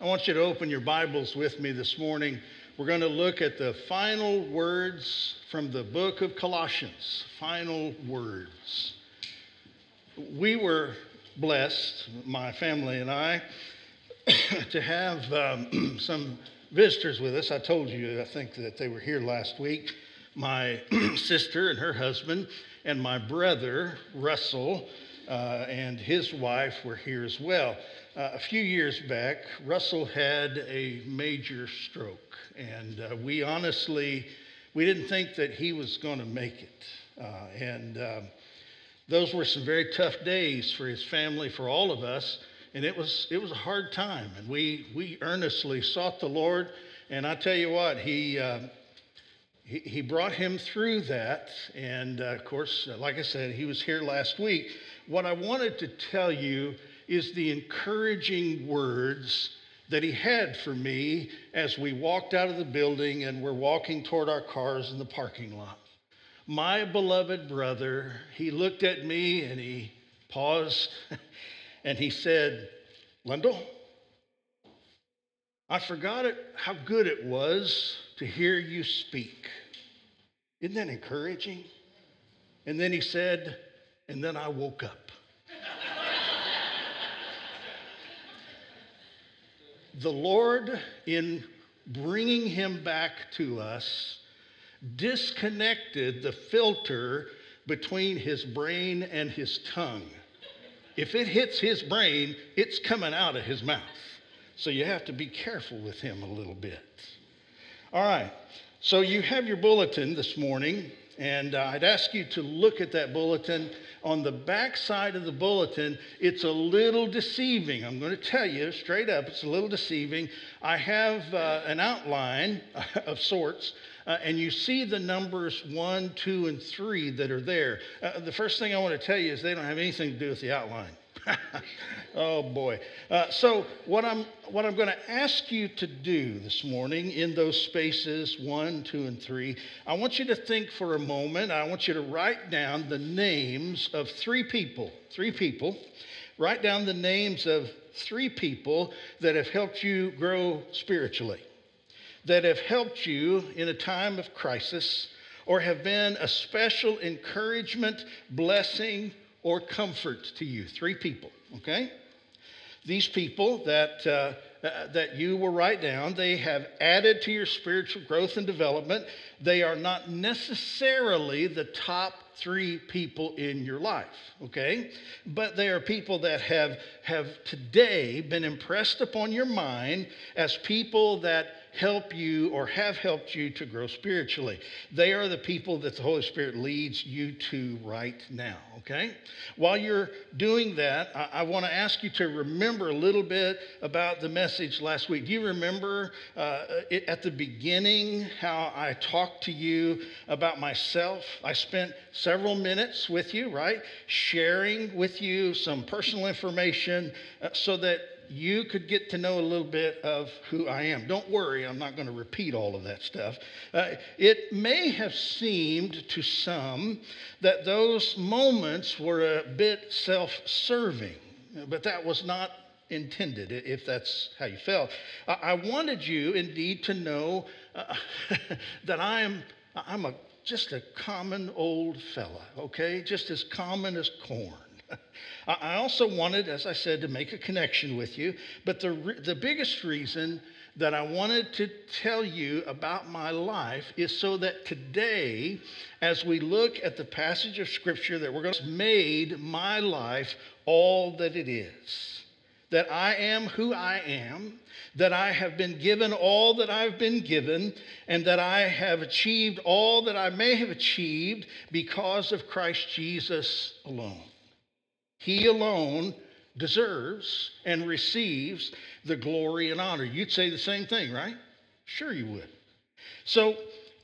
I want you to open your Bibles with me this morning. We're going to look at the final words from the book of Colossians. Final words. We were blessed, my family and I, to have um, some visitors with us. I told you, I think, that they were here last week. My sister and her husband, and my brother, Russell, uh, and his wife were here as well. Uh, a few years back, Russell had a major stroke, and uh, we honestly, we didn't think that he was going to make it. Uh, and um, those were some very tough days for his family, for all of us, and it was it was a hard time. And we we earnestly sought the Lord, and I tell you what, he. Uh, he, he brought him through that. And uh, of course, like I said, he was here last week. What I wanted to tell you is the encouraging words that he had for me as we walked out of the building and we're walking toward our cars in the parking lot. My beloved brother, he looked at me and he paused and he said, Lindell, I forgot it, how good it was to hear you speak. Isn't that encouraging? And then he said, and then I woke up. The Lord, in bringing him back to us, disconnected the filter between his brain and his tongue. If it hits his brain, it's coming out of his mouth. So you have to be careful with him a little bit. All right, so you have your bulletin this morning, and uh, I'd ask you to look at that bulletin on the back side of the bulletin, it's a little deceiving. I'm going to tell you straight up, it's a little deceiving. I have uh, an outline of sorts, uh, and you see the numbers one, two, and three that are there. Uh, the first thing I want to tell you is they don't have anything to do with the outline. oh boy. Uh, so what I'm what I'm going to ask you to do this morning in those spaces one, two, and three, I want you to think for a moment. I want you to write down the names of three people. Three people. Write down the names of three people that have helped you grow spiritually, that have helped you in a time of crisis, or have been a special encouragement, blessing, or comfort to you. Three people, okay? These people that, uh, uh, that you will write down, they have added to your spiritual growth and development. They are not necessarily the top three people in your life, okay? But they are people that have, have today been impressed upon your mind as people that help you or have helped you to grow spiritually. They are the people that the Holy Spirit leads you to right now, okay? While you're doing that, I, I want to ask you to remember a little bit about the message last week. Do you remember uh, it, at the beginning how I talked to you about myself? I spent several minutes with you, right? Sharing with you some personal information uh, so that you could get to know a little bit of who I am. Don't worry, I'm not going to repeat all of that stuff. Uh, it may have seemed to some that those moments were a bit self serving, but that was not intended, if that's how you felt. I wanted you indeed to know uh, that I am I'm a just a common old fella, okay? Just as common as corn. I also wanted, as I said, to make a connection with you, but the, the biggest reason that I wanted to tell you about my life is so that today, as we look at the passage of Scripture that we're going to made my life all that it is. That I am who I am, that I have been given all that I've been given, and that I have achieved all that I may have achieved because of Christ Jesus alone. He alone deserves and receives the glory and honor. You'd say the same thing, right? Sure, you would. So,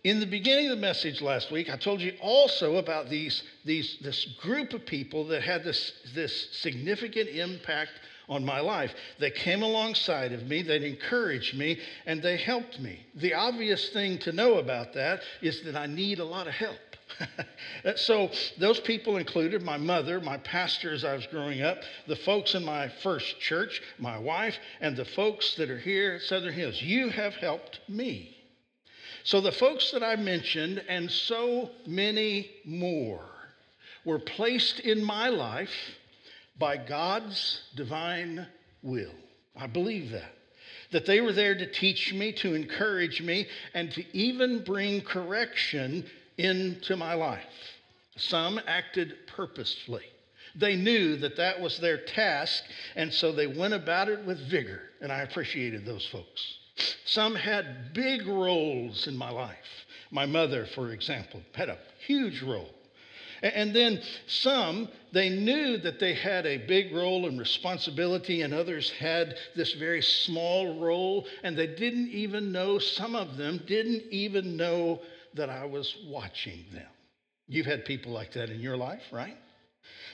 in the beginning of the message last week, I told you also about these, these, this group of people that had this, this significant impact on my life. They came alongside of me, they encouraged me, and they helped me. The obvious thing to know about that is that I need a lot of help. so, those people included my mother, my pastor as I was growing up, the folks in my first church, my wife, and the folks that are here at Southern Hills. You have helped me. So, the folks that I mentioned, and so many more, were placed in my life by God's divine will. I believe that. That they were there to teach me, to encourage me, and to even bring correction into my life. Some acted purposefully. They knew that that was their task, and so they went about it with vigor, and I appreciated those folks. Some had big roles in my life. My mother, for example, had a huge role. And then some, they knew that they had a big role and responsibility, and others had this very small role, and they didn't even know, some of them didn't even know that I was watching them. You've had people like that in your life, right?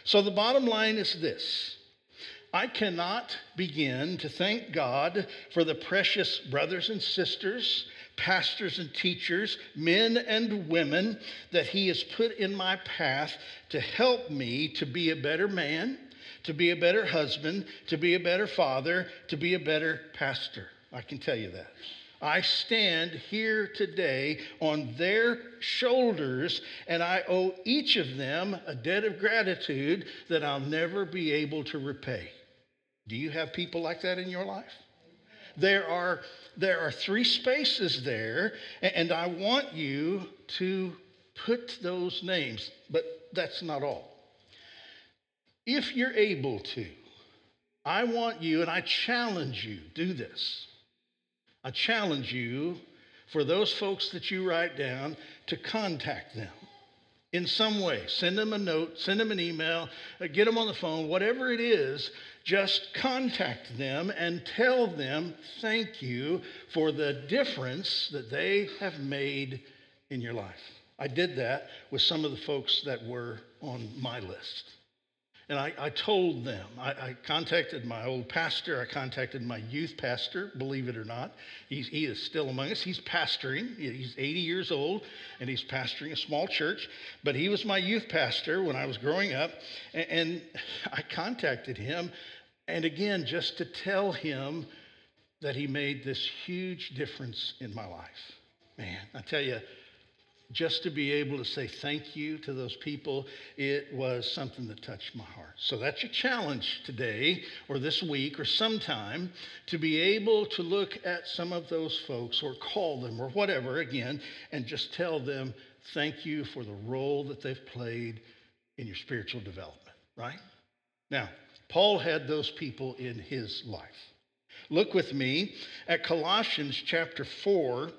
So the bottom line is this I cannot begin to thank God for the precious brothers and sisters, pastors and teachers, men and women that He has put in my path to help me to be a better man, to be a better husband, to be a better father, to be a better pastor. I can tell you that. I stand here today on their shoulders, and I owe each of them a debt of gratitude that I'll never be able to repay. Do you have people like that in your life? There are, there are three spaces there, and I want you to put those names, but that's not all. If you're able to, I want you, and I challenge you, do this. I challenge you for those folks that you write down to contact them in some way. Send them a note, send them an email, uh, get them on the phone, whatever it is, just contact them and tell them thank you for the difference that they have made in your life. I did that with some of the folks that were on my list. And I, I told them, I, I, contacted my old pastor, I contacted my youth pastor, believe it or not. He's, he is still among us. He's pastoring, he's 80 years old, and he's pastoring a small church. But he was my youth pastor when I was growing up. And, and I contacted him, and again, just to tell him that he made this huge difference in my life. Man, I tell you, just to be able to say thank you to those people, it was something that touched my heart. So that's your challenge today or this week or sometime to be able to look at some of those folks or call them or whatever again and just tell them thank you for the role that they've played in your spiritual development, right? Now, Paul had those people in his life. Look with me at Colossians chapter 4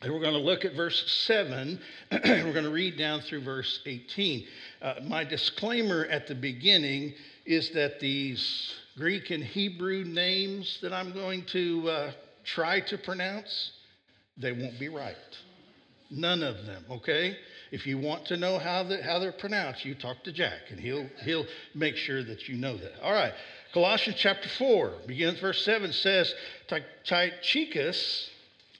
and we're going to look at verse 7. and we're going to read down through verse 18. Uh, my disclaimer at the beginning is that these Greek and Hebrew names that I'm going to uh, try to pronounce, they won't be right. None of them, okay? If you want to know how, the, how they're pronounced, you talk to Jack, and he'll, he'll make sure that you know that. All right, Colossians chapter 4, begins verse 7, says, Tychicus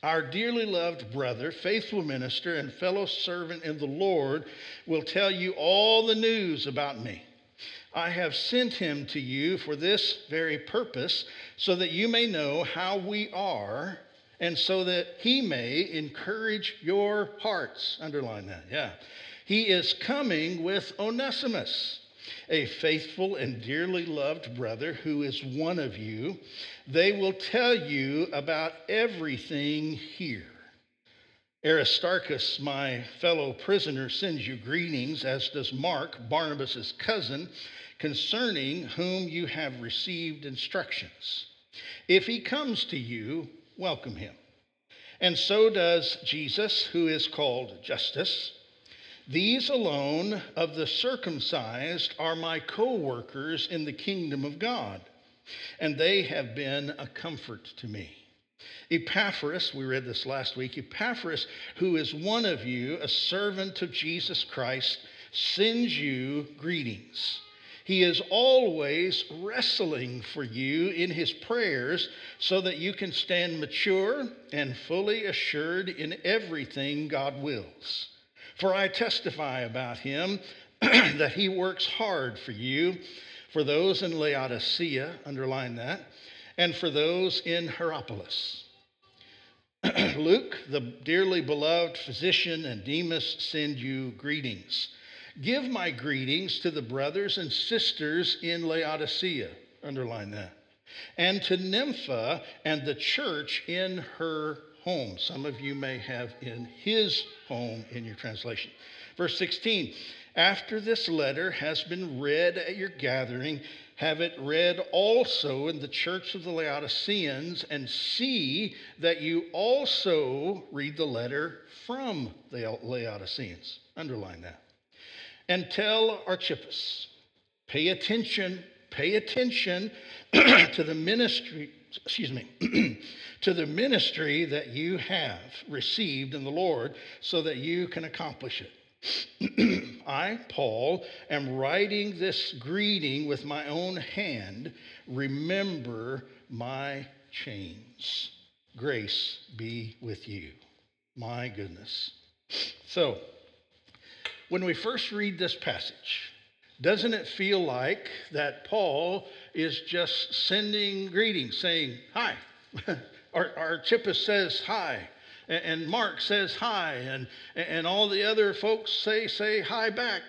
our dearly loved brother, faithful minister, and fellow servant in the Lord will tell you all the news about me. I have sent him to you for this very purpose, so that you may know how we are, and so that he may encourage your hearts. Underline that, yeah. He is coming with Onesimus a faithful and dearly loved brother who is one of you. They will tell you about everything here. Aristarchus, my fellow prisoner, sends you greetings, as does Mark, Barnabas' cousin, concerning whom you have received instructions. If he comes to you, welcome him. And so does Jesus, who is called Justus. These alone of the circumcised are my co workers in the kingdom of God, and they have been a comfort to me. Epaphras, we read this last week, Epaphras, who is one of you, a servant of Jesus Christ, sends you greetings. He is always wrestling for you in his prayers so that you can stand mature and fully assured in everything God wills. For I testify about him that he works hard for you, for those in Laodicea, underline that, and for those in Hierapolis. Luke, the dearly beloved physician, and Demas send you greetings. Give my greetings to the brothers and sisters in Laodicea, underline that, and to Nympha and the church in her home. Some of you may have in his home in your translation. Verse 16 After this letter has been read at your gathering, have it read also in the church of the Laodiceans, and see that you also read the letter from the Laodiceans. Underline that and tell Archippus, pay attention, pay attention to the ministry, excuse me, to the ministry that you have received in the Lord so that you can accomplish it. I, Paul, am writing this greeting with my own hand. Remember my chains. Grace be with you. My goodness. So, when we first read this passage, doesn't it feel like that Paul is just sending greetings, saying, Hi? Our Archippus says hi, and Mark says hi, and, and all the other folks say, say hi back.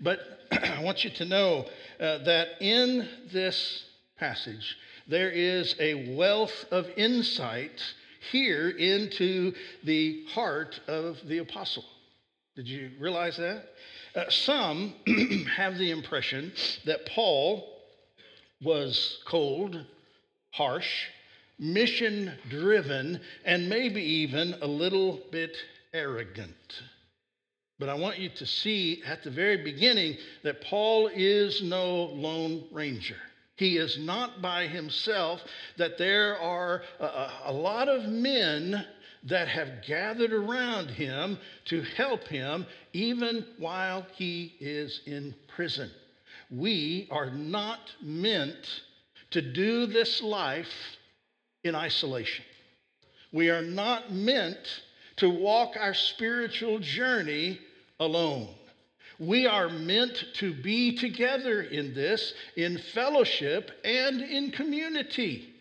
But I want you to know uh, that in this passage, there is a wealth of insight here into the heart of the apostle. Did you realize that? Uh, some have the impression that Paul was cold, harsh, mission driven, and maybe even a little bit arrogant. But I want you to see at the very beginning that Paul is no lone ranger. He is not by himself, that there are a, a lot of men that have gathered around him to help him even while he is in prison. We are not meant to do this life in isolation. We are not meant to walk our spiritual journey alone. We are meant to be together in this, in fellowship and in community.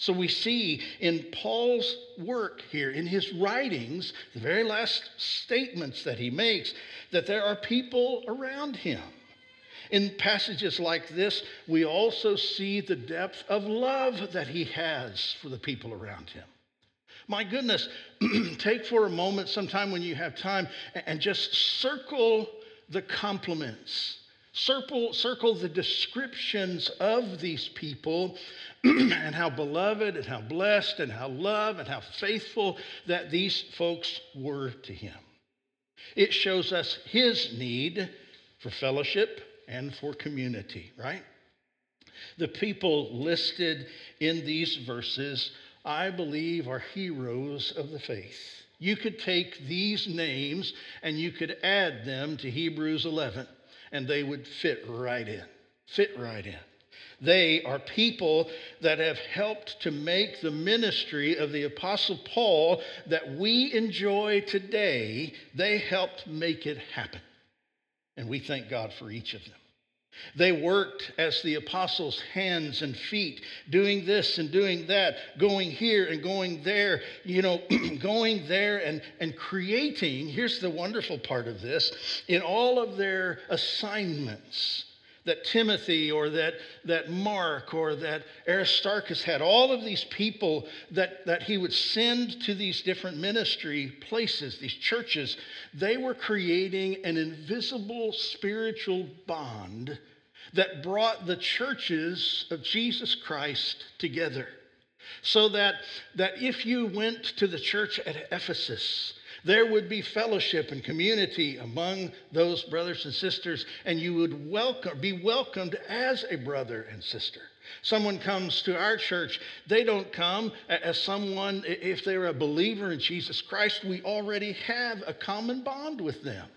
So we see in Paul's work here, in his writings, the very last statements that he makes, that there are people around him. In passages like this, we also see the depth of love that he has for the people around him. My goodness, take for a moment, sometime when you have time, and just circle the compliments Circle, circle the descriptions of these people and how beloved and how blessed and how loved and how faithful that these folks were to him. It shows us his need for fellowship and for community, right? The people listed in these verses, I believe, are heroes of the faith. You could take these names and you could add them to Hebrews 11 and they would fit right in. Fit right in. They are people that have helped to make the ministry of the Apostle Paul that we enjoy today, they helped make it happen. And we thank God for each of them. They worked as the apostles' hands and feet, doing this and doing that, going here and going there, you know, going there and, and creating. Here's the wonderful part of this in all of their assignments that Timothy or that, that Mark or that Aristarchus had, all of these people that, that he would send to these different ministry places, these churches, they were creating an invisible spiritual bond that brought the churches of Jesus Christ together. So that, that if you went to the church at Ephesus, there would be fellowship and community among those brothers and sisters, and you would welcome, be welcomed as a brother and sister. Someone comes to our church, they don't come as someone, if they're a believer in Jesus Christ, we already have a common bond with them.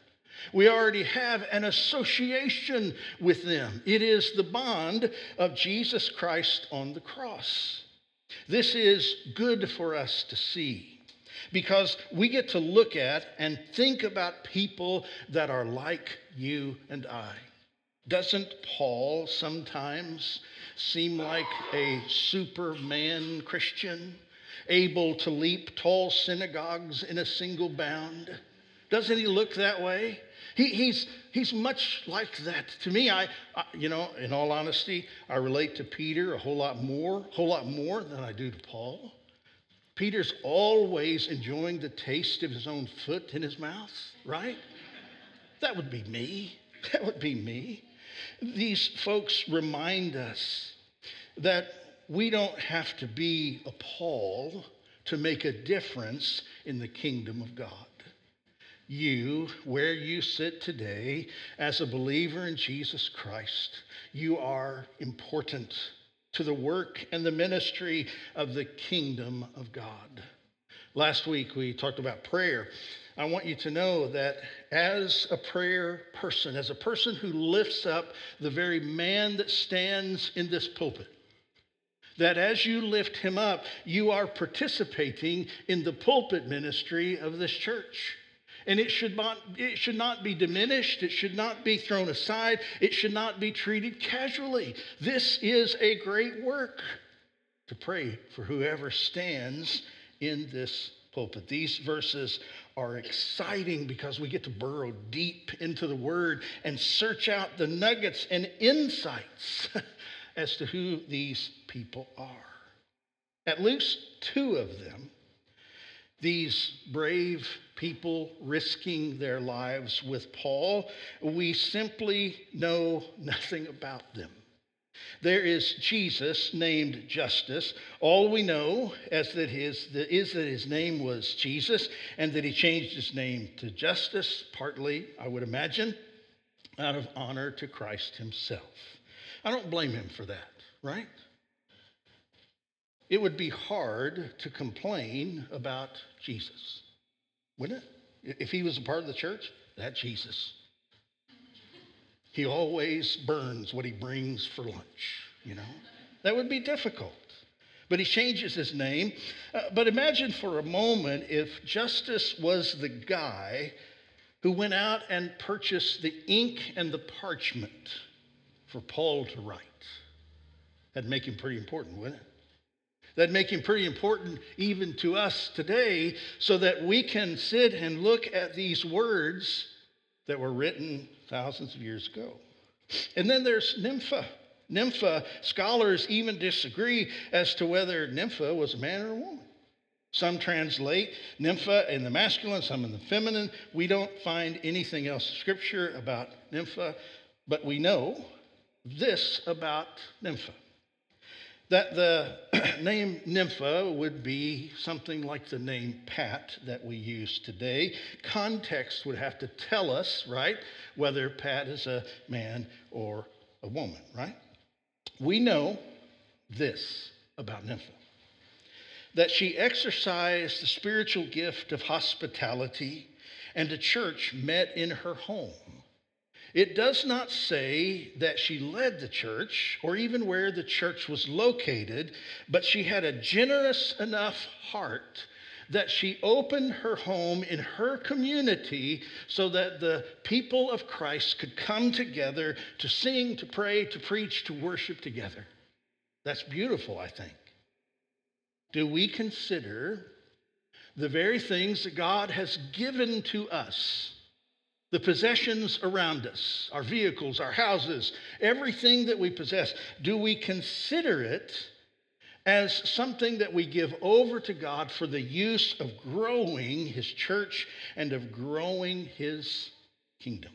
We already have an association with them. It is the bond of Jesus Christ on the cross. This is good for us to see because we get to look at and think about people that are like you and I. Doesn't Paul sometimes seem like a superman Christian, able to leap tall synagogues in a single bound? Doesn't he look that way? He, he's, he's much like that. To me, I, I, you know, in all honesty, I relate to Peter a whole lot more, a whole lot more than I do to Paul. Peter's always enjoying the taste of his own foot in his mouth, right? That would be me. That would be me. These folks remind us that we don't have to be a Paul to make a difference in the kingdom of God. You, where you sit today as a believer in Jesus Christ, you are important to the work and the ministry of the kingdom of God. Last week we talked about prayer. I want you to know that as a prayer person, as a person who lifts up the very man that stands in this pulpit, that as you lift him up, you are participating in the pulpit ministry of this church. And it should, not, it should not be diminished. It should not be thrown aside. It should not be treated casually. This is a great work to pray for whoever stands in this pulpit. These verses are exciting because we get to burrow deep into the word and search out the nuggets and insights as to who these people are. At least two of them these brave people risking their lives with Paul, we simply know nothing about them. There is Jesus named Justus. All we know is that, his, is that his name was Jesus and that he changed his name to Justus, partly, I would imagine, out of honor to Christ himself. I don't blame him for that, right? It would be hard to complain about Jesus, wouldn't it? If he was a part of the church, that Jesus. He always burns what he brings for lunch, you know? That would be difficult. But he changes his name. Uh, but imagine for a moment if Justus was the guy who went out and purchased the ink and the parchment for Paul to write. That'd make him pretty important, wouldn't it? That make him pretty important even to us today so that we can sit and look at these words that were written thousands of years ago. And then there's Nympha. Nympha, scholars even disagree as to whether Nympha was a man or a woman. Some translate Nympha in the masculine, some in the feminine. We don't find anything else in Scripture about Nympha, but we know this about Nympha that the name Nympha would be something like the name Pat that we use today. Context would have to tell us, right, whether Pat is a man or a woman, right? We know this about Nympha that she exercised the spiritual gift of hospitality, and a church met in her home. It does not say that she led the church or even where the church was located, but she had a generous enough heart that she opened her home in her community so that the people of Christ could come together to sing, to pray, to preach, to worship together. That's beautiful, I think. Do we consider the very things that God has given to us? The possessions around us, our vehicles, our houses, everything that we possess, do we consider it as something that we give over to God for the use of growing His church and of growing His kingdom?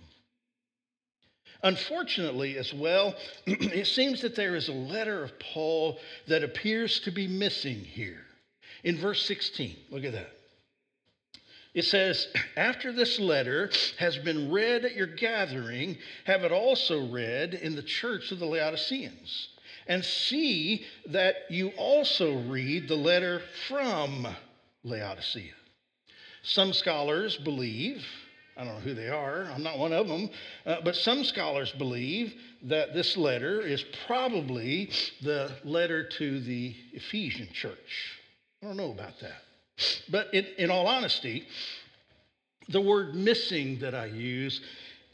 Unfortunately, as well, it seems that there is a letter of Paul that appears to be missing here. In verse 16, look at that. It says, After this letter has been read at your gathering, have it also read in the church of the Laodiceans. And see that you also read the letter from Laodicea. Some scholars believe, I don't know who they are, I'm not one of them. Uh, but some scholars believe that this letter is probably the letter to the Ephesian church. I don't know about that. But in, in all honesty, the word missing that I use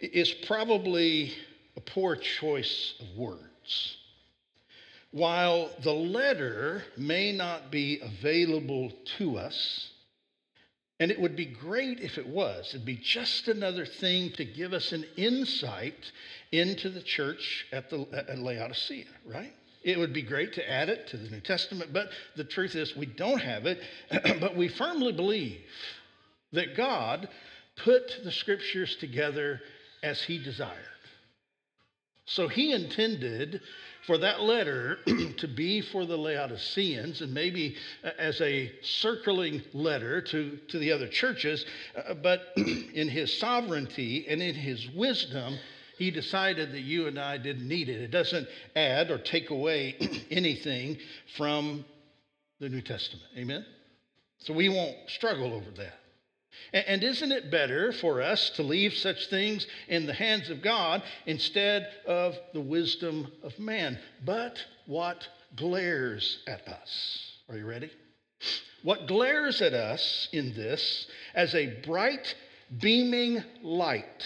is probably a poor choice of words. While the letter may not be available to us, and it would be great if it was. It'd be just another thing to give us an insight into the church at, the, at Laodicea, right? It would be great to add it to the New Testament, but the truth is we don't have it. but we firmly believe that God put the scriptures together as he desired. So he intended for that letter to be for the Laodiceans and maybe as a circling letter to, to the other churches, uh, but in his sovereignty and in his wisdom, he decided that you and I didn't need it. It doesn't add or take away anything from the New Testament. Amen? So we won't struggle over that. And isn't it better for us to leave such things in the hands of God instead of the wisdom of man? But what glares at us? Are you ready? What glares at us in this as a bright, beaming light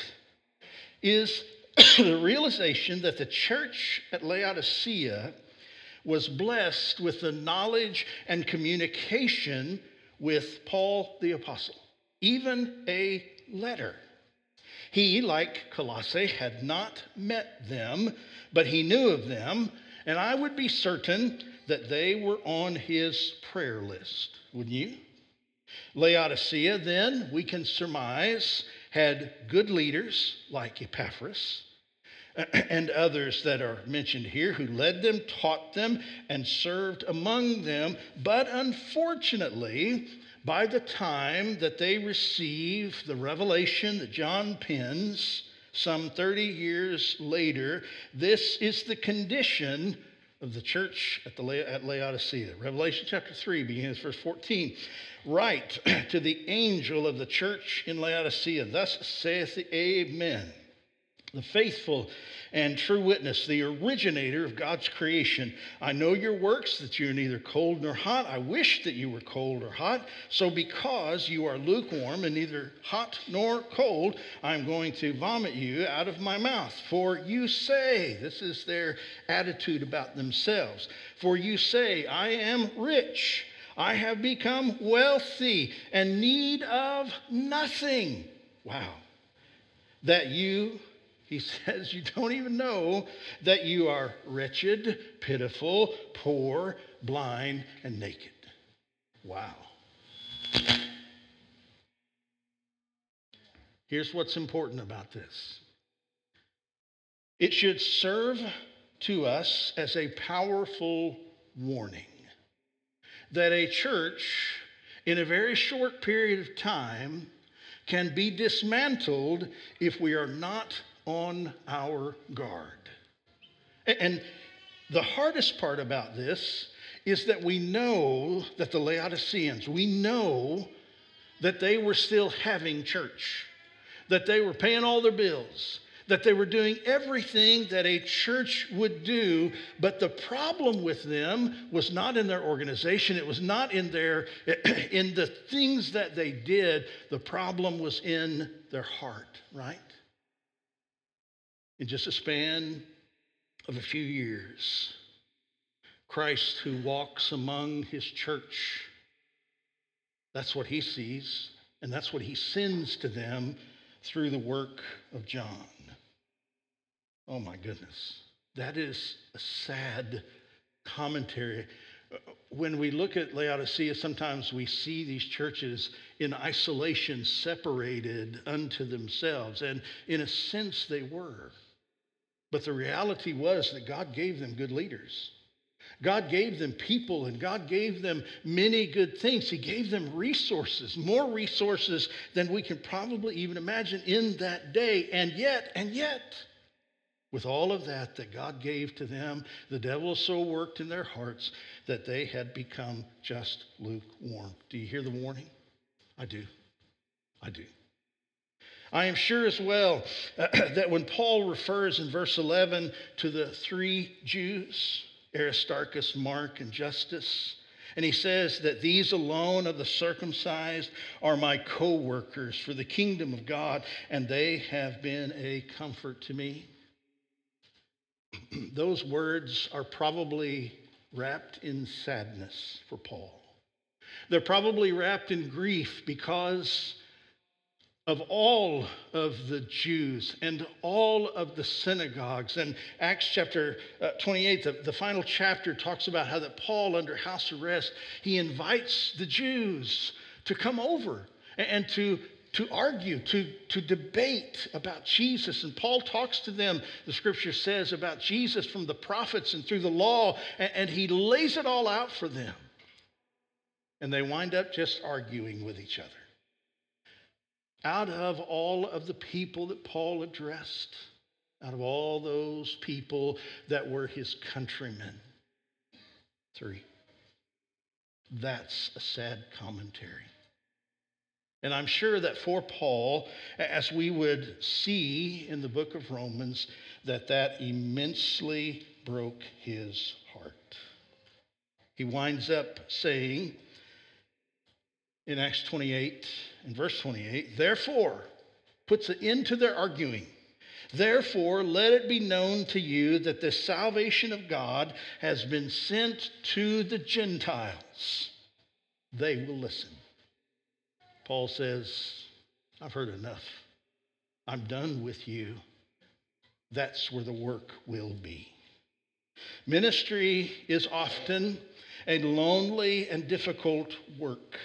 is the realization that the church at Laodicea was blessed with the knowledge and communication with Paul the Apostle even a letter. He, like Colossae, had not met them, but he knew of them, and I would be certain that they were on his prayer list. Wouldn't you? Laodicea, then, we can surmise, had good leaders like Epaphras and others that are mentioned here who led them, taught them, and served among them. But unfortunately, by the time that they receive the revelation that John pens, some 30 years later, this is the condition of the church at, the, at Laodicea. Revelation chapter 3 begins verse 14. Write to the angel of the church in Laodicea, thus saith the Amen the faithful and true witness, the originator of God's creation. I know your works, that you are neither cold nor hot. I wish that you were cold or hot. So, because you are lukewarm and neither hot nor cold, I'm going to vomit you out of my mouth. For you say, this is their attitude about themselves, for you say, I am rich. I have become wealthy and need of nothing. Wow. That you he says, You don't even know that you are wretched, pitiful, poor, blind, and naked. Wow. Here's what's important about this it should serve to us as a powerful warning that a church in a very short period of time can be dismantled if we are not on our guard. And the hardest part about this is that we know that the Laodiceans, we know that they were still having church, that they were paying all their bills, that they were doing everything that a church would do. But the problem with them was not in their organization, it was not in their in the things that they did. The problem was in their heart, right? In just a span of a few years. Christ who walks among his church, that's what he sees, and that's what he sends to them through the work of John. Oh my goodness. That is a sad commentary. When we look at Laodicea, sometimes we see these churches in isolation, separated unto themselves, and in a sense they were. But the reality was that God gave them good leaders. God gave them people and God gave them many good things. He gave them resources, more resources than we can probably even imagine in that day. And yet, and yet, with all of that that God gave to them, the devil so worked in their hearts that they had become just lukewarm. Do you hear the warning? I do. I do. I am sure as well that when Paul refers in verse 11 to the three Jews, Aristarchus, Mark, and Justus, and he says that these alone of the circumcised are my co workers for the kingdom of God, and they have been a comfort to me. Those words are probably wrapped in sadness for Paul. They're probably wrapped in grief because of all of the Jews and all of the synagogues. And Acts chapter uh, 28, the, the final chapter, talks about how that Paul, under house arrest, he invites the Jews to come over and to, to argue, to, to debate about Jesus. And Paul talks to them, the scripture says, about Jesus from the prophets and through the law, and, and he lays it all out for them. And they wind up just arguing with each other out of all of the people that Paul addressed, out of all those people that were his countrymen. Three. That's a sad commentary. And I'm sure that for Paul, as we would see in the book of Romans, that that immensely broke his heart. He winds up saying, in Acts 28 and verse 28. Therefore, puts an end to their arguing. Therefore, let it be known to you that the salvation of God has been sent to the Gentiles. They will listen. Paul says, I've heard enough. I'm done with you. That's where the work will be. Ministry is often a lonely and difficult work.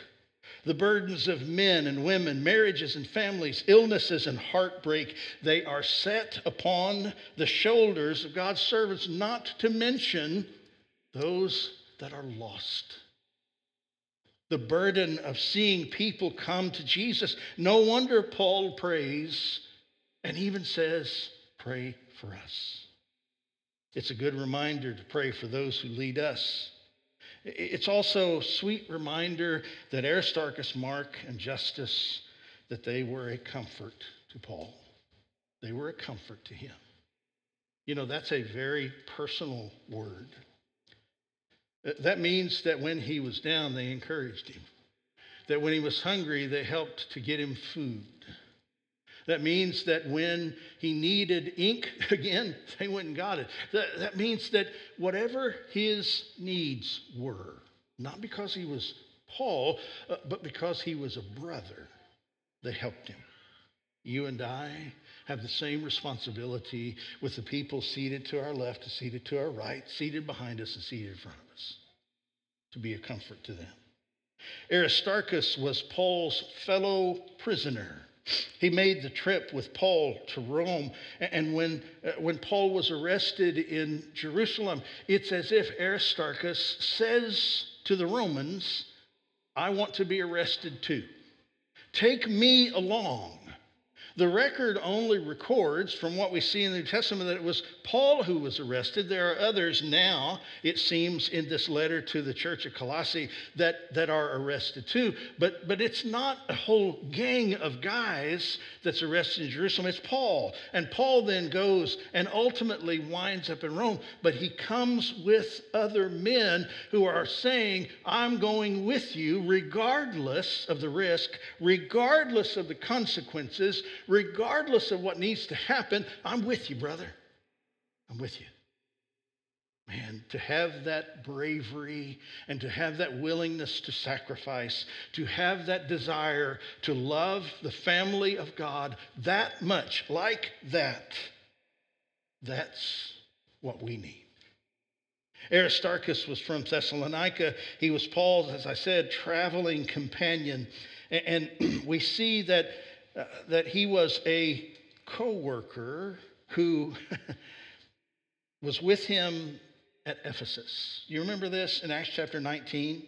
The burdens of men and women, marriages and families, illnesses and heartbreak, they are set upon the shoulders of God's servants, not to mention those that are lost. The burden of seeing people come to Jesus. No wonder Paul prays and even says, Pray for us. It's a good reminder to pray for those who lead us. It's also a sweet reminder that Aristarchus, Mark, and Justus, that they were a comfort to Paul. They were a comfort to him. You know, that's a very personal word. That means that when he was down, they encouraged him. That when he was hungry, they helped to get him food. That means that when he needed ink again, they went and got it. That, that means that whatever his needs were, not because he was Paul, uh, but because he was a brother, they helped him. You and I have the same responsibility with the people seated to our left, seated to our right, seated behind us, and seated in front of us to be a comfort to them. Aristarchus was Paul's fellow prisoner. He made the trip with Paul to Rome. And when, uh, when Paul was arrested in Jerusalem, it's as if Aristarchus says to the Romans, I want to be arrested too. Take me along. The record only records from what we see in the New Testament that it was Paul who was arrested. There are others now, it seems, in this letter to the church of Colossae that, that are arrested too. But, but it's not a whole gang of guys that's arrested in Jerusalem. It's Paul. And Paul then goes and ultimately winds up in Rome. But he comes with other men who are saying, I'm going with you regardless of the risk, regardless of the consequences regardless of what needs to happen, I'm with you, brother. I'm with you. Man, to have that bravery and to have that willingness to sacrifice, to have that desire to love the family of God that much, like that, that's what we need. Aristarchus was from Thessalonica. He was Paul's, as I said, traveling companion. And we see that uh, that he was a co worker who was with him at Ephesus. You remember this in Acts chapter 19?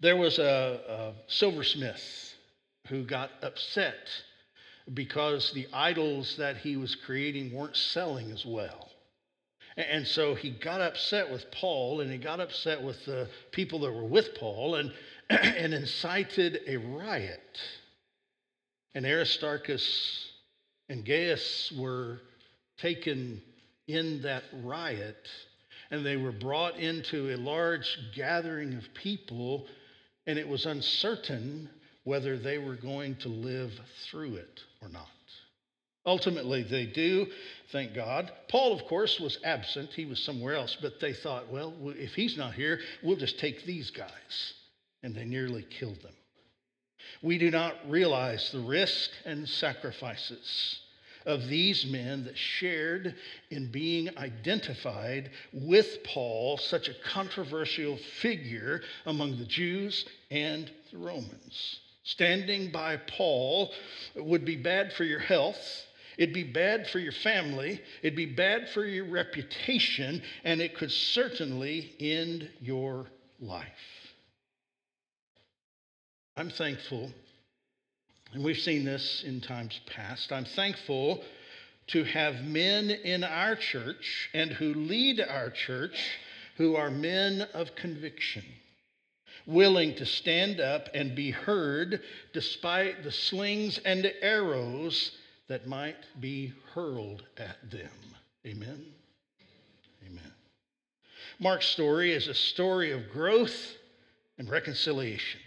There was a, a silversmith who got upset because the idols that he was creating weren't selling as well. And so he got upset with Paul and he got upset with the people that were with Paul and, and incited a riot And Aristarchus and Gaius were taken in that riot, and they were brought into a large gathering of people, and it was uncertain whether they were going to live through it or not. Ultimately, they do, thank God. Paul, of course, was absent. He was somewhere else, but they thought, well, if he's not here, we'll just take these guys. And they nearly killed them. We do not realize the risk and sacrifices of these men that shared in being identified with Paul, such a controversial figure among the Jews and the Romans. Standing by Paul would be bad for your health. It'd be bad for your family. It'd be bad for your reputation, and it could certainly end your life. I'm thankful, and we've seen this in times past. I'm thankful to have men in our church and who lead our church who are men of conviction willing to stand up and be heard despite the slings and arrows that might be hurled at them. Amen. Amen. Mark's story is a story of growth and reconciliation.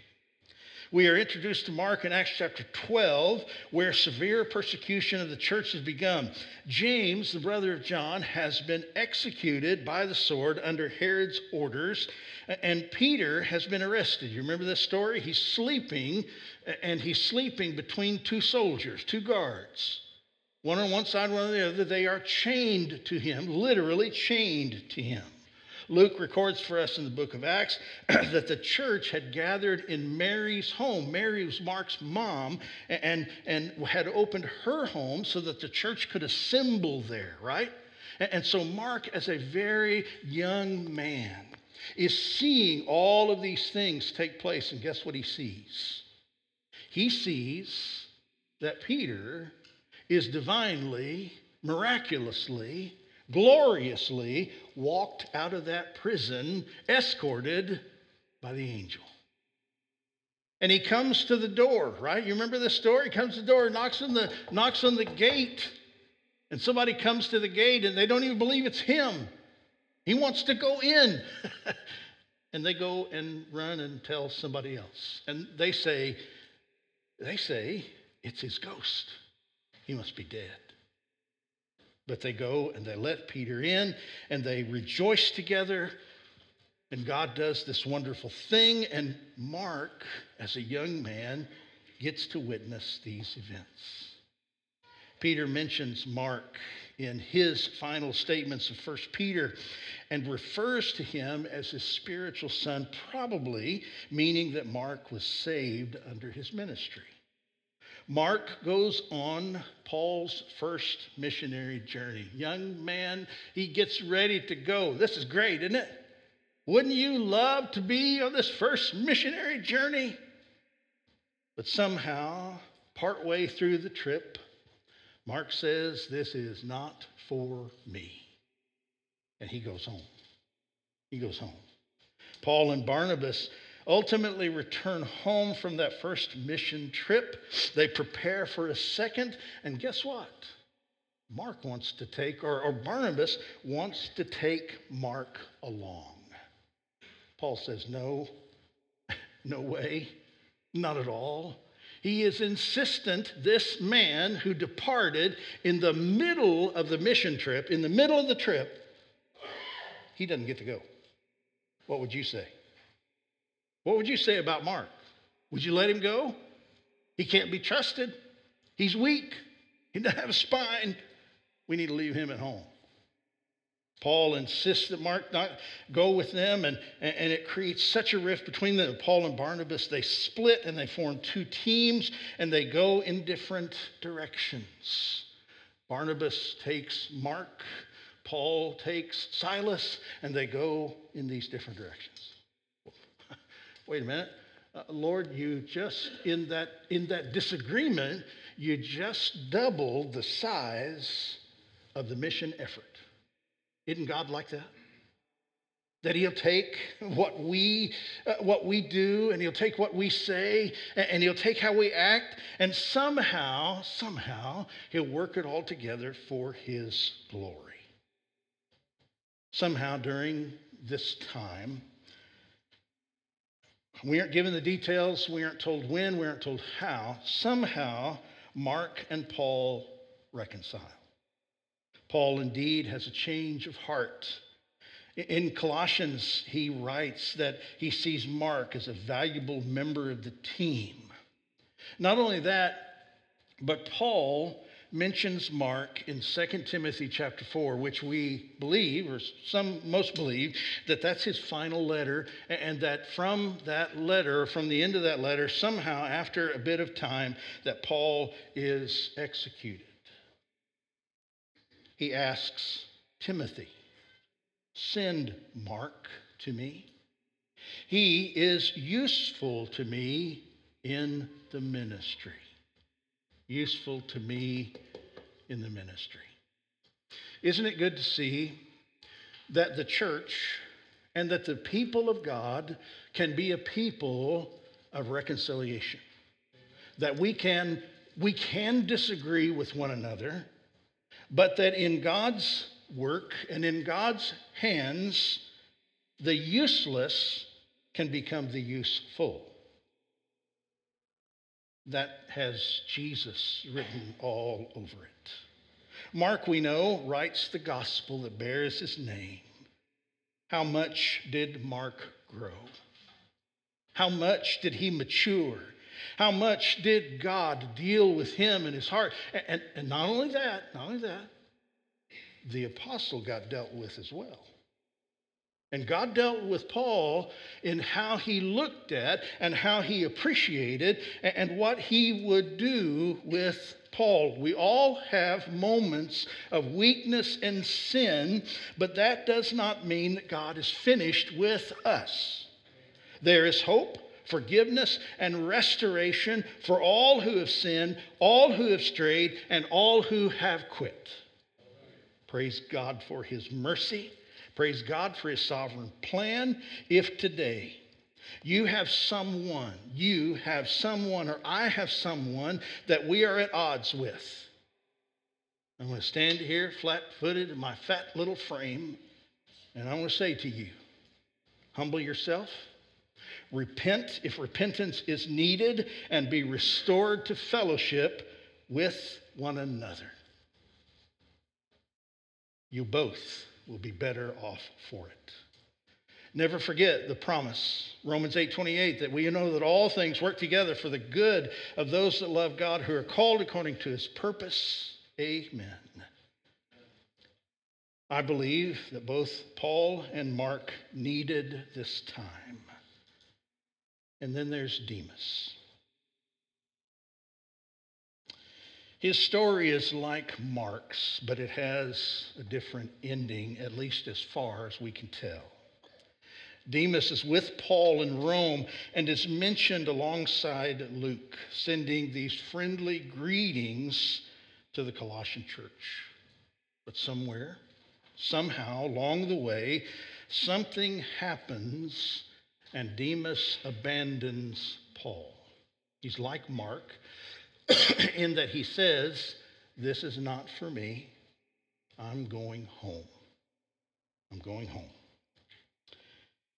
We are introduced to Mark in Acts chapter 12, where severe persecution of the church has begun. James, the brother of John, has been executed by the sword under Herod's orders, and Peter has been arrested. You remember this story? He's sleeping, and he's sleeping between two soldiers, two guards. One on one side, one on the other. They are chained to him, literally chained to him. Luke records for us in the book of Acts that the church had gathered in Mary's home. Mary was Mark's mom and, and had opened her home so that the church could assemble there, right? And so Mark, as a very young man, is seeing all of these things take place. And guess what he sees? He sees that Peter is divinely, miraculously gloriously walked out of that prison, escorted by the angel. And he comes to the door, right? You remember this story? He comes to the door, knocks on the, knocks on the gate, and somebody comes to the gate and they don't even believe it's him. He wants to go in. and they go and run and tell somebody else. And they say, they say, it's his ghost. He must be dead. But they go and they let Peter in and they rejoice together. And God does this wonderful thing. And Mark, as a young man, gets to witness these events. Peter mentions Mark in his final statements of 1 Peter and refers to him as his spiritual son, probably meaning that Mark was saved under his ministry. Mark goes on Paul's first missionary journey. Young man, he gets ready to go. This is great, isn't it? Wouldn't you love to be on this first missionary journey? But somehow, partway through the trip, Mark says, This is not for me. And he goes home. He goes home. Paul and Barnabas ultimately return home from that first mission trip. They prepare for a second, and guess what? Mark wants to take, or, or Barnabas wants to take Mark along. Paul says, No, no way, not at all. He is insistent, this man who departed in the middle of the mission trip, in the middle of the trip, he doesn't get to go. What would you say? What would you say about Mark? Would you let him go? He can't be trusted. He's weak. He doesn't have a spine. We need to leave him at home. Paul insists that Mark not go with them, and, and it creates such a rift between them. Paul and Barnabas, they split and they form two teams, and they go in different directions. Barnabas takes Mark, Paul takes Silas, and they go in these different directions wait a minute. Uh, Lord, you just, in that, in that disagreement, you just doubled the size of the mission effort. Isn't God like that? that he'll take what we uh, what we do and he'll take what we say and, and he'll take how we act and somehow somehow he'll work it all together for his glory somehow during this time we aren't given the details. We aren't told when. We aren't told how. Somehow mark and paul reconcile. Paul indeed has a change of heart. In Colossians, he writes that he sees Mark as a valuable member of the team. Not only that, but Paul mentions Mark in 2 Timothy chapter 4, which we believe, or some most believe, that that's his final letter, and that from that letter, from the end of that letter, somehow after a bit of time, that Paul is executed. He asks Timothy, Send Mark to me. He is useful to me in the ministry. Useful to me in the ministry. Isn't it good to see that the church and that the people of God can be a people of reconciliation? That we can, we can disagree with one another, but that in God's work, and in God's hands, the useless can become the useful. That has Jesus written all over it. Mark, we know, writes the gospel that bears his name. How much did Mark grow? How much did he mature? How much did God deal with him in his heart? And, and, and not only that, not only that, the apostle got dealt with as well. And God dealt with Paul in how he looked at and how he appreciated and what he would do with Paul. We all have moments of weakness and sin, but that does not mean that God is finished with us. There is hope, forgiveness, and restoration for all who have sinned, all who have strayed, and all who have quit. Praise God for his mercy. Praise God for his sovereign plan. If today you have someone, you have someone, or I have someone that we are at odds with, I'm going to stand here flat footed in my fat little frame, and I'm going to say to you humble yourself, repent if repentance is needed, and be restored to fellowship with one another you both will be better off for it. Never forget the promise, Romans 8:28, that we know that all things work together for the good of those that love God who are called according to his purpose. Amen. I believe that both Paul and Mark needed this time. And then there's Demas. His story is like Mark's, but it has a different ending, at least as far as we can tell. Demas is with Paul in Rome and is mentioned alongside Luke, sending these friendly greetings to the Colossian church. But somewhere, somehow, along the way, something happens and Demas abandons Paul. He's like Mark, in that he says, This is not for me. I'm going home. I'm going home.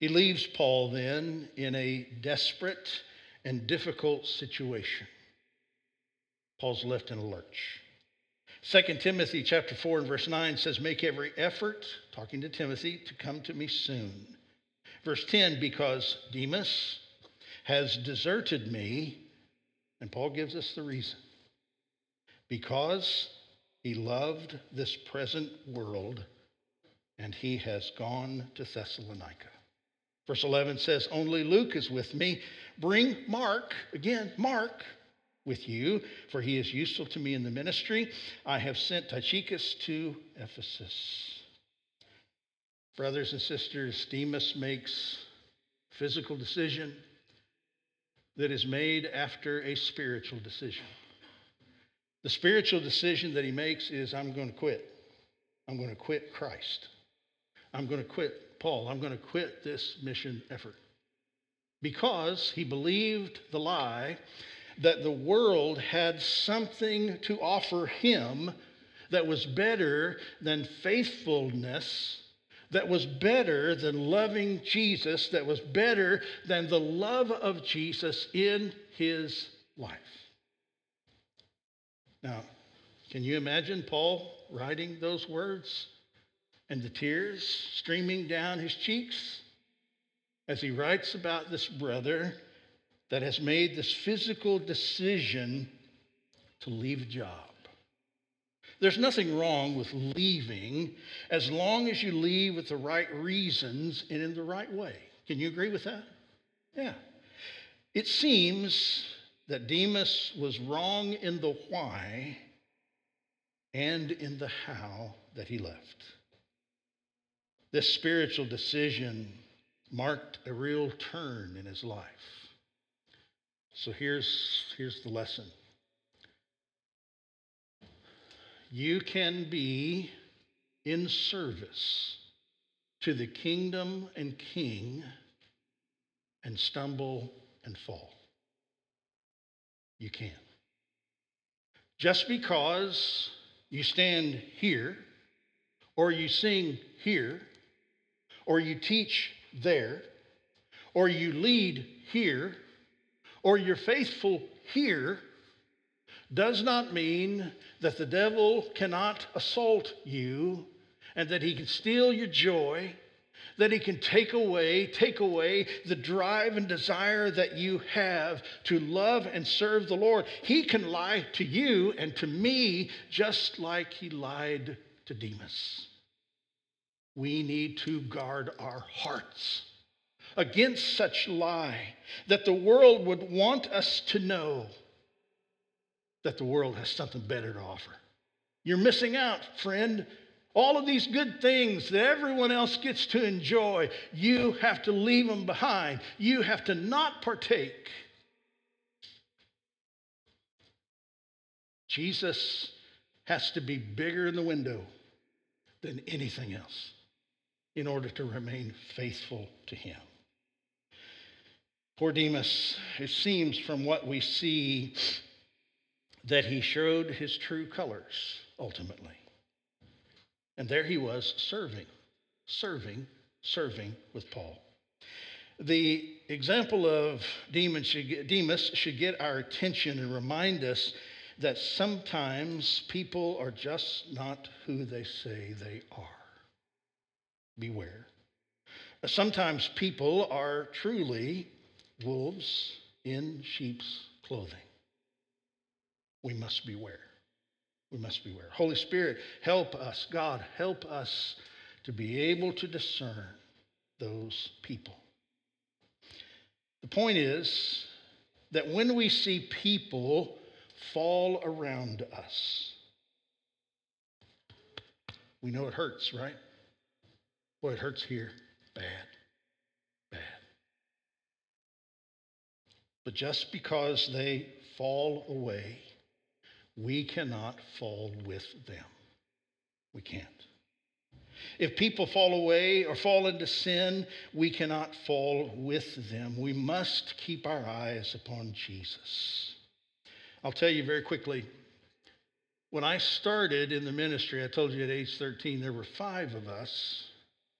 He leaves Paul then in a desperate and difficult situation. Paul's left in a lurch. 2 Timothy chapter 4 and verse 9 says, Make every effort, talking to Timothy, to come to me soon. Verse 10, because Demas has deserted me and Paul gives us the reason. Because he loved this present world and he has gone to Thessalonica. Verse 11 says, Only Luke is with me. Bring Mark, again, Mark, with you, for he is useful to me in the ministry. I have sent Tychicus to Ephesus. Brothers and sisters, Demas makes physical decision that is made after a spiritual decision. The spiritual decision that he makes is I'm going to quit. I'm going to quit Christ. I'm going to quit Paul, I'm going to quit this mission effort. Because he believed the lie that the world had something to offer him that was better than faithfulness, that was better than loving Jesus, that was better than the love of Jesus in his life. Now, can you imagine Paul writing those words and the tears streaming down his cheeks as he writes about this brother that has made this physical decision to leave a job? There's nothing wrong with leaving as long as you leave with the right reasons and in the right way. Can you agree with that? Yeah. It seems that Demas was wrong in the why and in the how that he left. This spiritual decision marked a real turn in his life. So here's, here's the lesson you can be in service to the kingdom and king and stumble and fall. You can. Just because you stand here, or you sing here, or you teach there, or you lead here, or you're faithful here does not mean that the devil cannot assault you and that he can steal your joy, that he can take away, take away the drive and desire that you have to love and serve the Lord. He can lie to you and to me just like he lied to Demas. We need to guard our hearts against such lie that the world would want us to know that the world has something better to offer. You're missing out, friend. All of these good things that everyone else gets to enjoy, you have to leave them behind. You have to not partake. Jesus has to be bigger in the window than anything else in order to remain faithful to him. Poor Demas, it seems from what we see that he showed his true colors ultimately. And there he was serving, serving, serving with Paul. The example of Demas should get our attention and remind us that sometimes people are just not who they say they are. Beware. Sometimes people are truly wolves in sheep's clothing we must beware. We must beware. Holy Spirit, help us. God, help us to be able to discern those people. The point is that when we see people fall around us, we know it hurts, right? Boy, it hurts here. Bad. Bad. But just because they fall away we cannot fall with them. We can't. If people fall away or fall into sin, we cannot fall with them. We must keep our eyes upon Jesus. I'll tell you very quickly when I started in the ministry, I told you at age 13, there were five of us.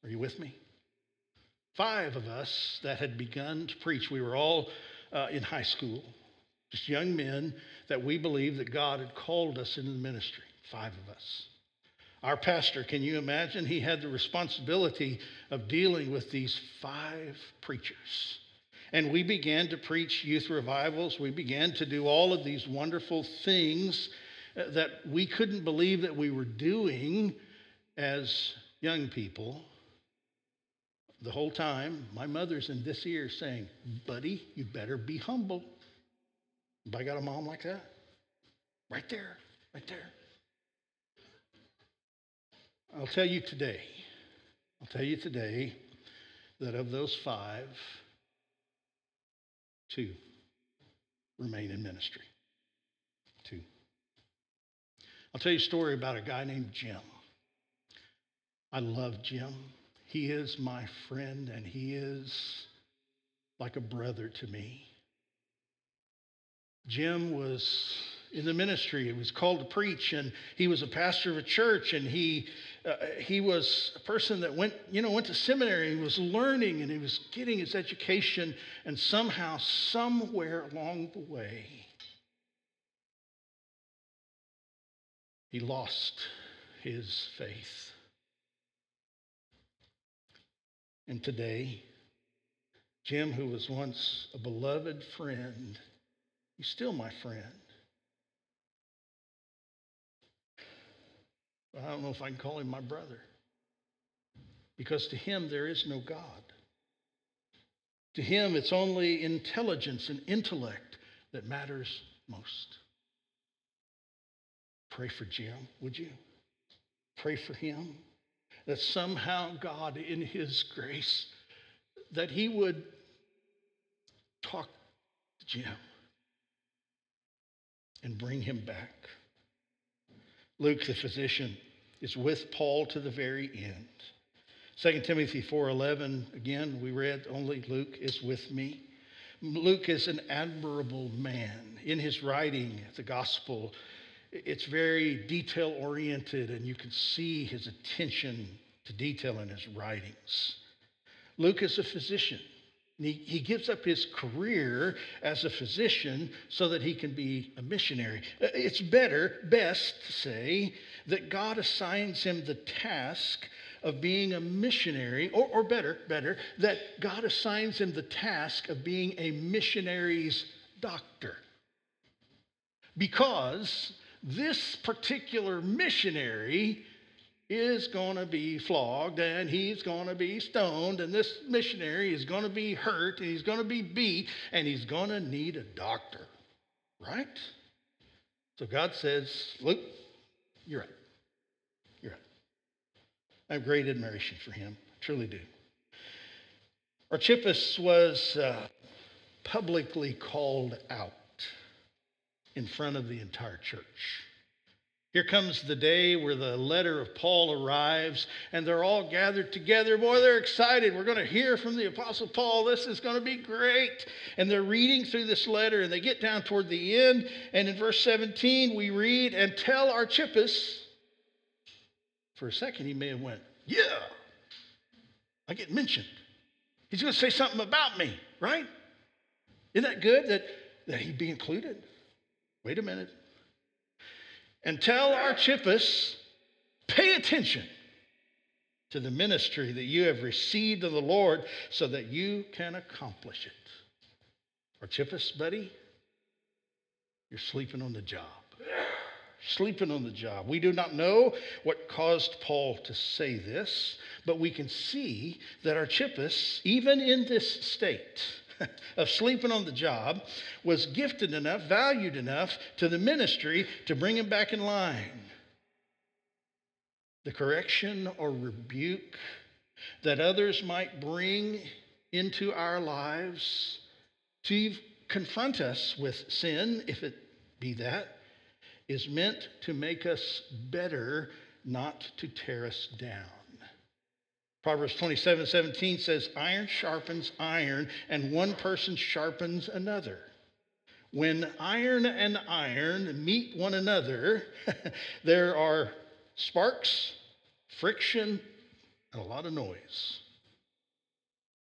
Are you with me? Five of us that had begun to preach. We were all uh, in high school, just young men that we believe that God had called us into the ministry, five of us. Our pastor, can you imagine? He had the responsibility of dealing with these five preachers. And we began to preach youth revivals. We began to do all of these wonderful things uh, that we couldn't believe that we were doing as young people. The whole time, my mother's in this ear saying, Buddy, you better be humble. Anybody got a mom like that? Right there, right there. I'll tell you today, I'll tell you today that of those five, two remain in ministry. Two. I'll tell you a story about a guy named Jim. I love Jim. He is my friend, and he is like a brother to me. Jim was in the ministry. He was called to preach, and he was a pastor of a church, and he uh, he was a person that went, you know, went to seminary. He was learning, and he was getting his education, and somehow, somewhere along the way, he lost his faith. And today, Jim, who was once a beloved friend, he's still my friend. But I don't know if I can call him my brother. Because to him, there is no God. To him, it's only intelligence and intellect that matters most. Pray for Jim, would you? Pray for him that somehow God, in his grace, that he would talk to Jim and bring him back. Luke, the physician, is with Paul to the very end. 2 Timothy 4:11 again we read only Luke is with me. Luke is an admirable man in his writing the gospel it's very detail oriented and you can see his attention to detail in his writings. Luke is a physician. He, he gives up his career as a physician so that he can be a missionary. Uh, it's better, best to say, that God assigns him the task of being a missionary, or, or better, better, that God assigns him the task of being a missionary's doctor. Because this particular missionary is going to be flogged and he's going to be stoned and this missionary is going to be hurt and he's going to be beat and he's going to need a doctor. Right? So God says, Luke, you're right. You're right. I have great admiration for him. I truly do. Archippus was uh, publicly called out in front of the entire church. Here comes the day where the letter of Paul arrives, and they're all gathered together. Boy, they're excited. We're going to hear from the Apostle Paul. This is going to be great. And they're reading through this letter, and they get down toward the end. And in verse 17, we read, And tell Archippus, for a second, he may have went, Yeah, I get mentioned. He's going to say something about me, right? Isn't that good that, that he'd be included? Wait a minute and tell Archippus, pay attention to the ministry that you have received of the Lord so that you can accomplish it. Archippus, buddy, you're sleeping on the job. Sleeping on the job. We do not know what caused Paul to say this, but we can see that Archippus, even in this state, of sleeping on the job was gifted enough, valued enough to the ministry to bring him back in line. The correction or rebuke that others might bring into our lives to confront us with sin, if it be that, is meant to make us better, not to tear us down. Proverbs 27 17 says, Iron sharpens iron, and one person sharpens another. When iron and iron meet one another, there are sparks, friction, and a lot of noise.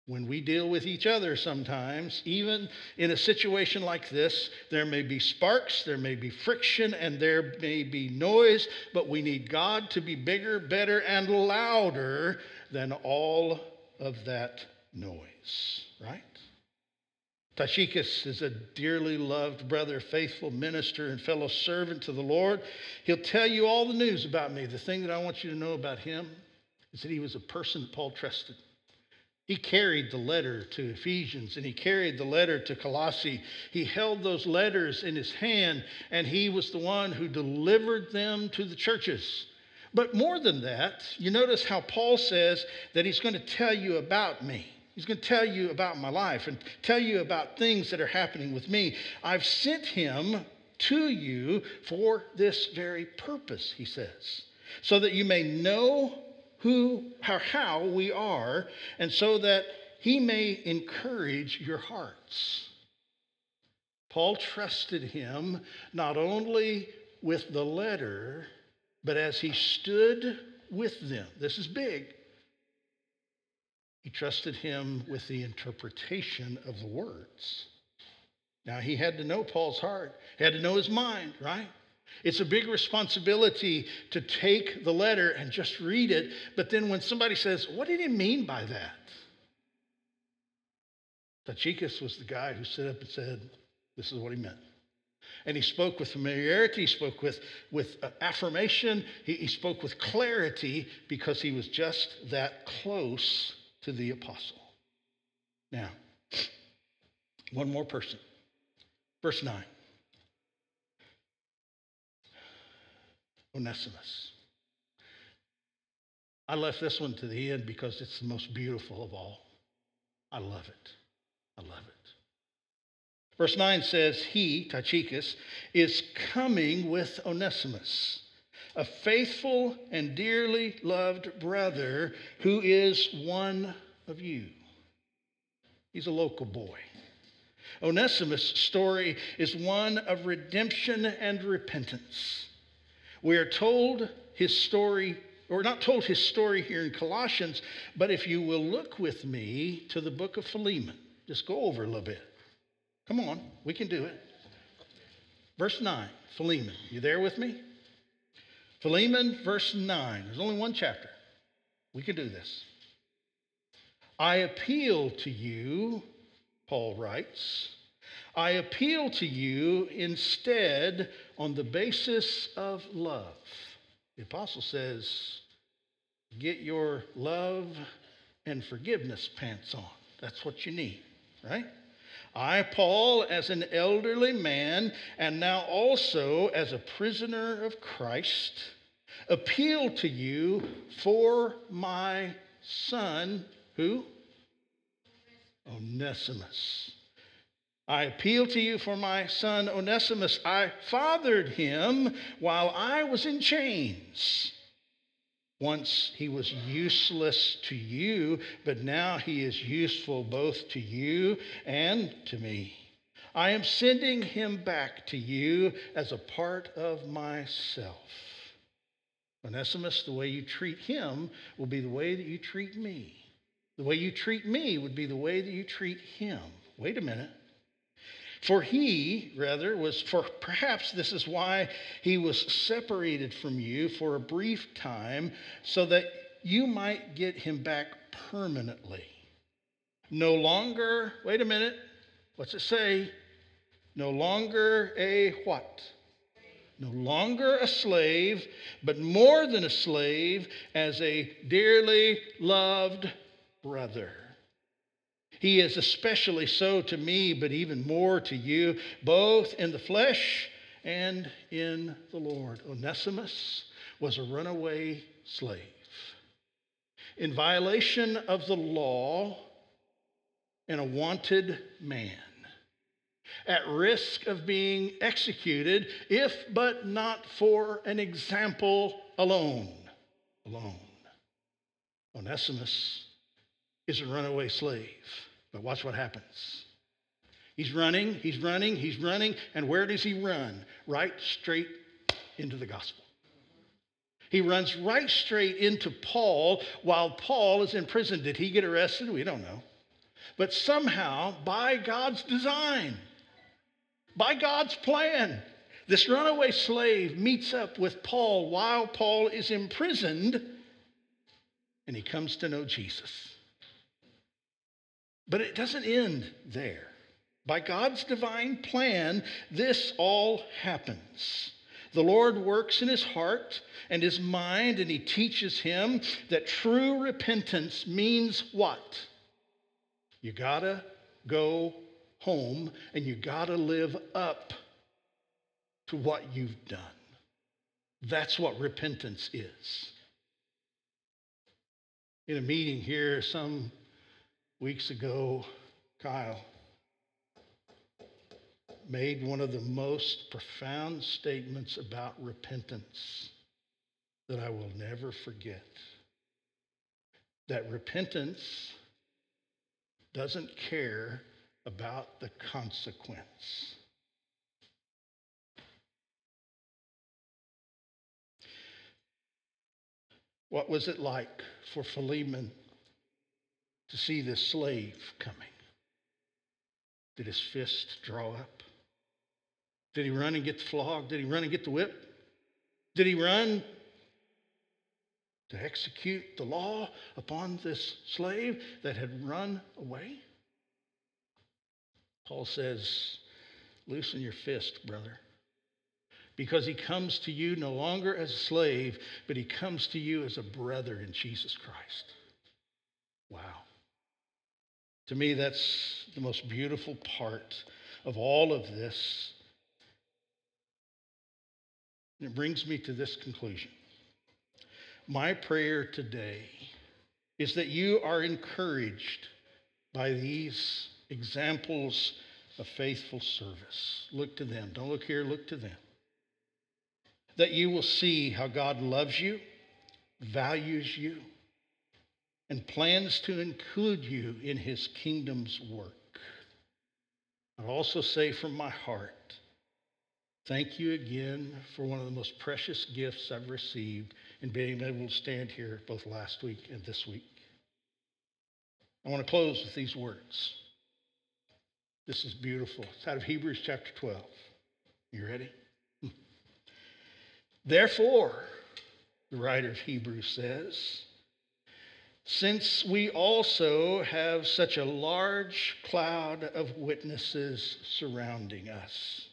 When we deal with each other sometimes, even in a situation like this, there may be sparks, there may be friction, and there may be noise, but we need God to be bigger, better, and louder than all of that noise, right? Tychicus is a dearly loved brother, faithful minister, and fellow servant to the Lord. He'll tell you all the news about me. The thing that I want you to know about him is that he was a person that Paul trusted. He carried the letter to Ephesians and he carried the letter to Colossae. He held those letters in his hand and he was the one who delivered them to the churches. But more than that, you notice how Paul says that he's going to tell you about me. He's going to tell you about my life and tell you about things that are happening with me. I've sent him to you for this very purpose, he says, so that you may know who how, how we are, and so that he may encourage your hearts. Paul trusted him not only with the letter, but as he stood with them. This is big. He trusted him with the interpretation of the words. Now, he had to know Paul's heart, he had to know his mind, right? It's a big responsibility to take the letter and just read it. But then when somebody says, What did he mean by that? Tychicus was the guy who stood up and said, This is what he meant. And he spoke with familiarity, he spoke with, with uh, affirmation, he, he spoke with clarity because he was just that close to the apostle. Now, one more person. Verse 9. Onesimus. I left this one to the end because it's the most beautiful of all. I love it. I love it. Verse 9 says, He, Tychicus, is coming with Onesimus, a faithful and dearly loved brother who is one of you. He's a local boy. Onesimus' story is one of redemption and repentance. We are told his story, or not told his story here in Colossians, but if you will look with me to the book of Philemon, just go over a little bit. Come on, we can do it. Verse 9, Philemon. You there with me? Philemon, verse 9. There's only one chapter. We can do this. I appeal to you, Paul writes, I appeal to you instead on the basis of love. The apostle says, get your love and forgiveness pants on. That's what you need, right? I, Paul, as an elderly man, and now also as a prisoner of Christ, appeal to you for my son, who? Onesimus I appeal to you for my son Onesimus. I fathered him while I was in chains. Once he was useless to you, but now he is useful both to you and to me. I am sending him back to you as a part of myself. Onesimus, the way you treat him will be the way that you treat me. The way you treat me would be the way that you treat him. Wait a minute. For he, rather, was, for perhaps this is why he was separated from you for a brief time, so that you might get him back permanently. No longer, wait a minute, what's it say? No longer a what? No longer a slave, but more than a slave, as a dearly loved brother. He is especially so to me, but even more to you, both in the flesh and in the Lord. Onesimus was a runaway slave. In violation of the law and a wanted man, at risk of being executed, if but not for an example alone. Alone. Onesimus is a runaway slave. But watch what happens. He's running, he's running, he's running, and where does he run? Right straight into the gospel. He runs right straight into Paul while Paul is in prison. Did he get arrested? We don't know. But somehow, by God's design, by God's plan, this runaway slave meets up with Paul while Paul is imprisoned, and he comes to know Jesus. But it doesn't end there. By God's divine plan, this all happens. The Lord works in his heart and his mind, and he teaches him that true repentance means what? You gotta go home and you gotta live up to what you've done. That's what repentance is. In a meeting here, some weeks ago, Kyle made one of the most profound statements about repentance that I will never forget. that repentance doesn't care about the consequence. What was it like for Philemon to see this slave coming? Did his fist draw up? Did he run and get the flog? Did he run and get the whip? Did he run to execute the law upon this slave that had run away? Paul says, Loosen your fist, brother. Because he comes to you no longer as a slave, but he comes to you as a brother in Jesus Christ. Wow. To me, that's the most beautiful part of all of this. It brings me to this conclusion. My prayer today is that you are encouraged by these examples of faithful service. Look to them. Don't look here, look to them. That you will see how God loves you, values you, and plans to include you in his kingdom's work. I'll also say from my heart, thank you again for one of the most precious gifts I've received in being able to stand here both last week and this week. I want to close with these words. This is beautiful. It's out of Hebrews chapter 12. You ready? Therefore, the writer of Hebrews says, since we also have such a large cloud of witnesses surrounding us,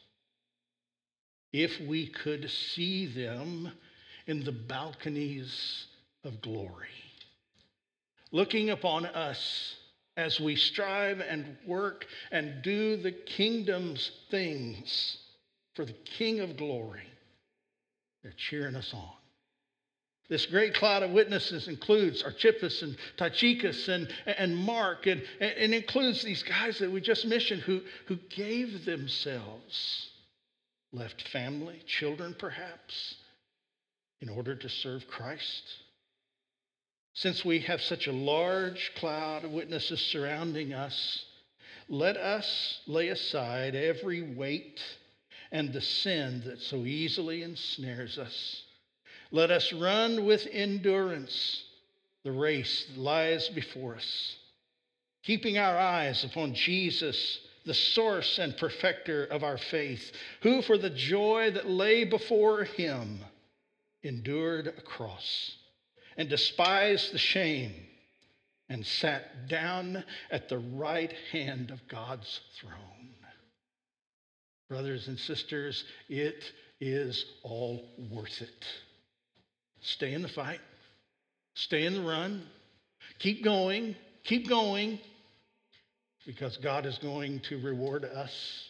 if we could see them in the balconies of glory, looking upon us as we strive and work and do the kingdom's things for the King of glory. They're cheering us on. This great cloud of witnesses includes Archippus and Tychicus and, and Mark, and, and includes these guys that we just mentioned who, who gave themselves, left family, children perhaps, in order to serve Christ? Since we have such a large cloud of witnesses surrounding us, let us lay aside every weight and the sin that so easily ensnares us. Let us run with endurance the race that lies before us, keeping our eyes upon Jesus the source and perfecter of our faith, who for the joy that lay before him endured a cross and despised the shame and sat down at the right hand of God's throne. Brothers and sisters, it is all worth it. Stay in the fight, stay in the run, keep going, keep going, because God is going to reward us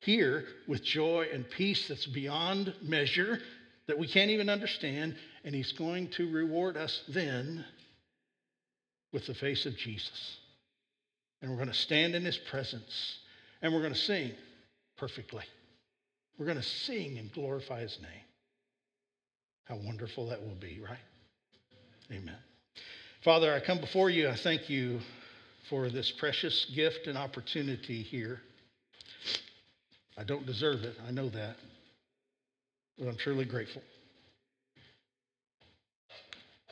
here with joy and peace that's beyond measure that we can't even understand, and He's going to reward us then with the face of Jesus. And we're going to stand in His presence and we're going to sing perfectly. We're going to sing and glorify His name. How wonderful that will be, right? Amen. Father, I come before you. I thank you for this precious gift and opportunity here. I don't deserve it. I know that but I'm truly grateful.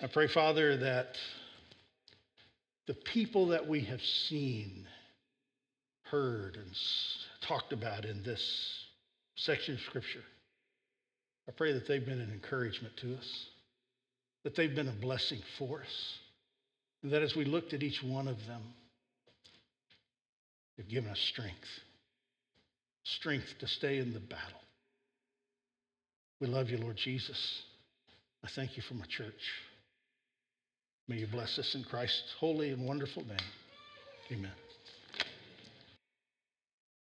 I pray, Father, that the people that we have seen, heard, and talked about in this section of Scripture, I pray that they've been an encouragement to us, that they've been a blessing for us, and that as we looked at each one of them, they've given us strength strength to stay in the battle we love you, Lord Jesus. I thank you for my church. May you bless us in Christ's holy and wonderful name. Amen.